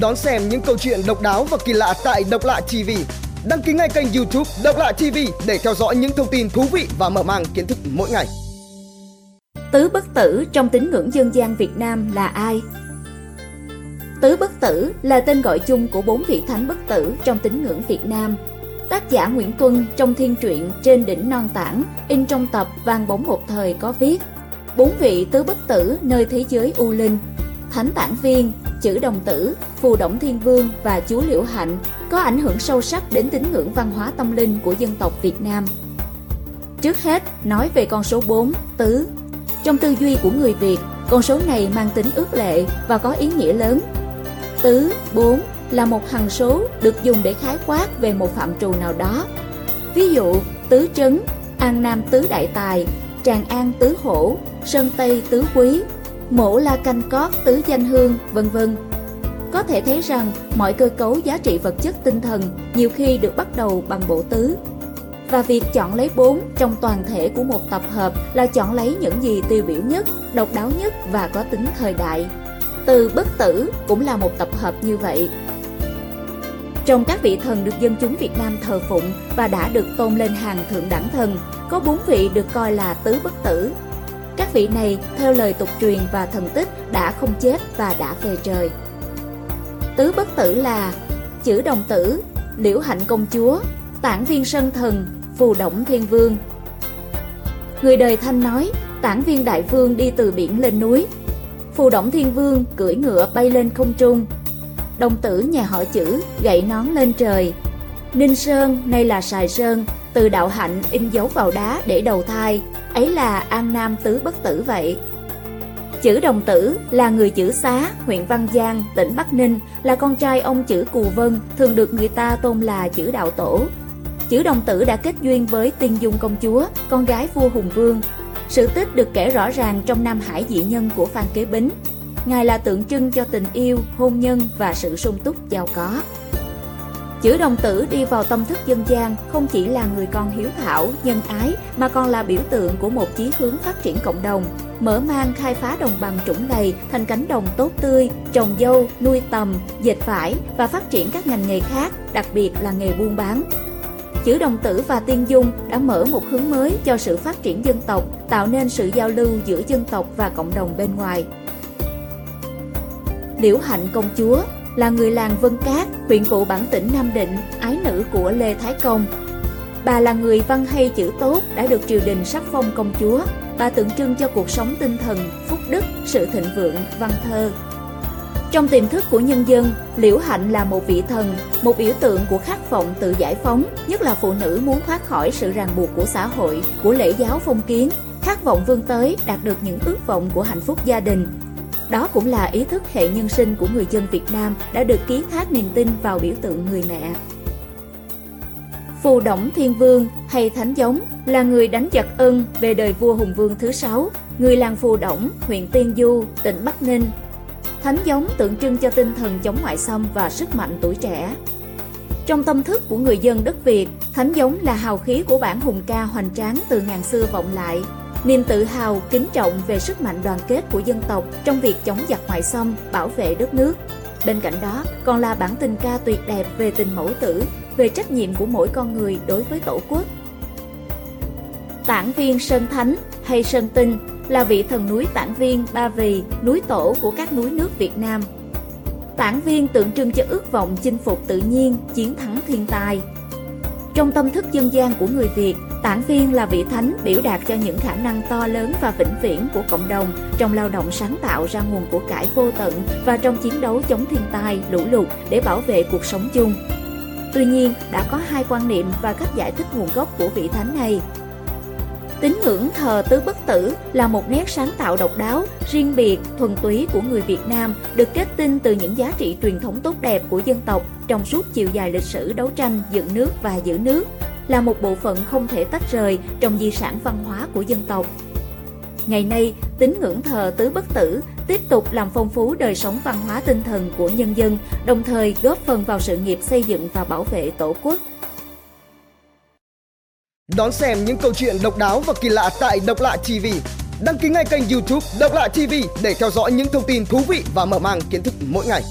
Đón xem những câu chuyện độc đáo và kỳ lạ tại Độc Lạ TV. Đăng ký ngay kênh YouTube Độc Lạ TV để theo dõi những thông tin thú vị và mở mang kiến thức mỗi ngày. Tứ bất tử trong tín ngưỡng dân gian Việt Nam là ai? Tứ bất tử là tên gọi chung của bốn vị thánh bất tử trong tín ngưỡng Việt Nam. Tác giả Nguyễn Tuân trong thiên truyện Trên đỉnh non tảng in trong tập Vang bóng một thời có viết Bốn vị tứ bất tử nơi thế giới U Linh Thánh Tản Viên, Chữ Đồng Tử, Phù Động Thiên Vương và Chú Liễu Hạnh có ảnh hưởng sâu sắc đến tín ngưỡng văn hóa tâm linh của dân tộc Việt Nam. Trước hết, nói về con số 4, tứ. Trong tư duy của người Việt, con số này mang tính ước lệ và có ý nghĩa lớn. Tứ, 4 là một hằng số được dùng để khái quát về một phạm trù nào đó. Ví dụ, tứ trấn, an nam tứ đại tài, tràng an tứ hổ, sơn tây tứ quý, mổ la canh cót tứ danh hương, vân vân. Có thể thấy rằng mọi cơ cấu giá trị vật chất tinh thần nhiều khi được bắt đầu bằng bộ tứ. Và việc chọn lấy bốn trong toàn thể của một tập hợp là chọn lấy những gì tiêu biểu nhất, độc đáo nhất và có tính thời đại. Từ bất tử cũng là một tập hợp như vậy. Trong các vị thần được dân chúng Việt Nam thờ phụng và đã được tôn lên hàng thượng đẳng thần, có bốn vị được coi là tứ bất tử. Vị này, theo lời tục truyền và thần tích, đã không chết và đã về trời. Tứ bất tử là chữ đồng tử, liễu hạnh công chúa, tản viên sân thần, phù động thiên vương. Người đời thanh nói, tản viên đại vương đi từ biển lên núi. Phù động thiên vương cưỡi ngựa bay lên không trung. Đồng tử nhà họ chữ gậy nón lên trời. Ninh Sơn nay là Sài Sơn, từ đạo hạnh in dấu vào đá để đầu thai, ấy là An Nam Tứ Bất Tử vậy. Chữ Đồng Tử là người chữ Xá, huyện Văn Giang, tỉnh Bắc Ninh, là con trai ông chữ Cù Vân, thường được người ta tôn là chữ Đạo Tổ. Chữ Đồng Tử đã kết duyên với Tiên Dung công chúa, con gái vua Hùng Vương. Sự tích được kể rõ ràng trong Nam Hải dị nhân của Phan Kế Bính. Ngài là tượng trưng cho tình yêu, hôn nhân và sự sung túc giàu có. Chữ đồng tử đi vào tâm thức dân gian không chỉ là người con hiếu thảo, nhân ái mà còn là biểu tượng của một chí hướng phát triển cộng đồng, mở mang khai phá đồng bằng trũng đầy thành cánh đồng tốt tươi, trồng dâu, nuôi tầm, dệt vải và phát triển các ngành nghề khác, đặc biệt là nghề buôn bán. Chữ đồng tử và tiên dung đã mở một hướng mới cho sự phát triển dân tộc, tạo nên sự giao lưu giữa dân tộc và cộng đồng bên ngoài. Liễu Hạnh công chúa là người làng Vân Cát, huyện vụ bản tỉnh Nam Định, ái nữ của Lê Thái Công. Bà là người văn hay chữ tốt đã được triều đình sắc phong công chúa. Bà tượng trưng cho cuộc sống tinh thần, phúc đức, sự thịnh vượng, văn thơ. Trong tiềm thức của nhân dân, Liễu Hạnh là một vị thần, một biểu tượng của khát vọng tự giải phóng, nhất là phụ nữ muốn thoát khỏi sự ràng buộc của xã hội, của lễ giáo phong kiến, khát vọng vươn tới đạt được những ước vọng của hạnh phúc gia đình, đó cũng là ý thức hệ nhân sinh của người dân Việt Nam đã được ký thác niềm tin vào biểu tượng người mẹ. Phù Động Thiên Vương hay Thánh Giống là người đánh giặc ân về đời vua Hùng Vương thứ sáu, người làng Phù Động, huyện Tiên Du, tỉnh Bắc Ninh. Thánh Giống tượng trưng cho tinh thần chống ngoại xâm và sức mạnh tuổi trẻ. Trong tâm thức của người dân đất Việt, Thánh Giống là hào khí của bản hùng ca hoành tráng từ ngàn xưa vọng lại, niềm tự hào, kính trọng về sức mạnh đoàn kết của dân tộc trong việc chống giặc ngoại xâm, bảo vệ đất nước. Bên cạnh đó, còn là bản tình ca tuyệt đẹp về tình mẫu tử, về trách nhiệm của mỗi con người đối với Tổ quốc. Tản viên Sơn Thánh hay Sơn Tinh là vị thần núi Tản viên Ba Vì, núi tổ của các núi nước Việt Nam. Tản viên tượng trưng cho ước vọng chinh phục tự nhiên, chiến thắng thiên tai. Trong tâm thức dân gian của người Việt, Tản viên là vị thánh biểu đạt cho những khả năng to lớn và vĩnh viễn của cộng đồng trong lao động sáng tạo ra nguồn của cải vô tận và trong chiến đấu chống thiên tai, lũ lụt để bảo vệ cuộc sống chung. Tuy nhiên, đã có hai quan niệm và cách giải thích nguồn gốc của vị thánh này. Tín ngưỡng thờ tứ bất tử là một nét sáng tạo độc đáo, riêng biệt, thuần túy của người Việt Nam, được kết tinh từ những giá trị truyền thống tốt đẹp của dân tộc trong suốt chiều dài lịch sử đấu tranh dựng nước và giữ nước là một bộ phận không thể tách rời trong di sản văn hóa của dân tộc. Ngày nay, tín ngưỡng thờ tứ bất tử tiếp tục làm phong phú đời sống văn hóa tinh thần của nhân dân, đồng thời góp phần vào sự nghiệp xây dựng và bảo vệ Tổ quốc. Đón xem những câu chuyện độc đáo và kỳ lạ tại Độc Lạ TV. Đăng ký ngay kênh YouTube Độc Lạ TV để theo dõi những thông tin thú vị và mở mang kiến thức mỗi ngày.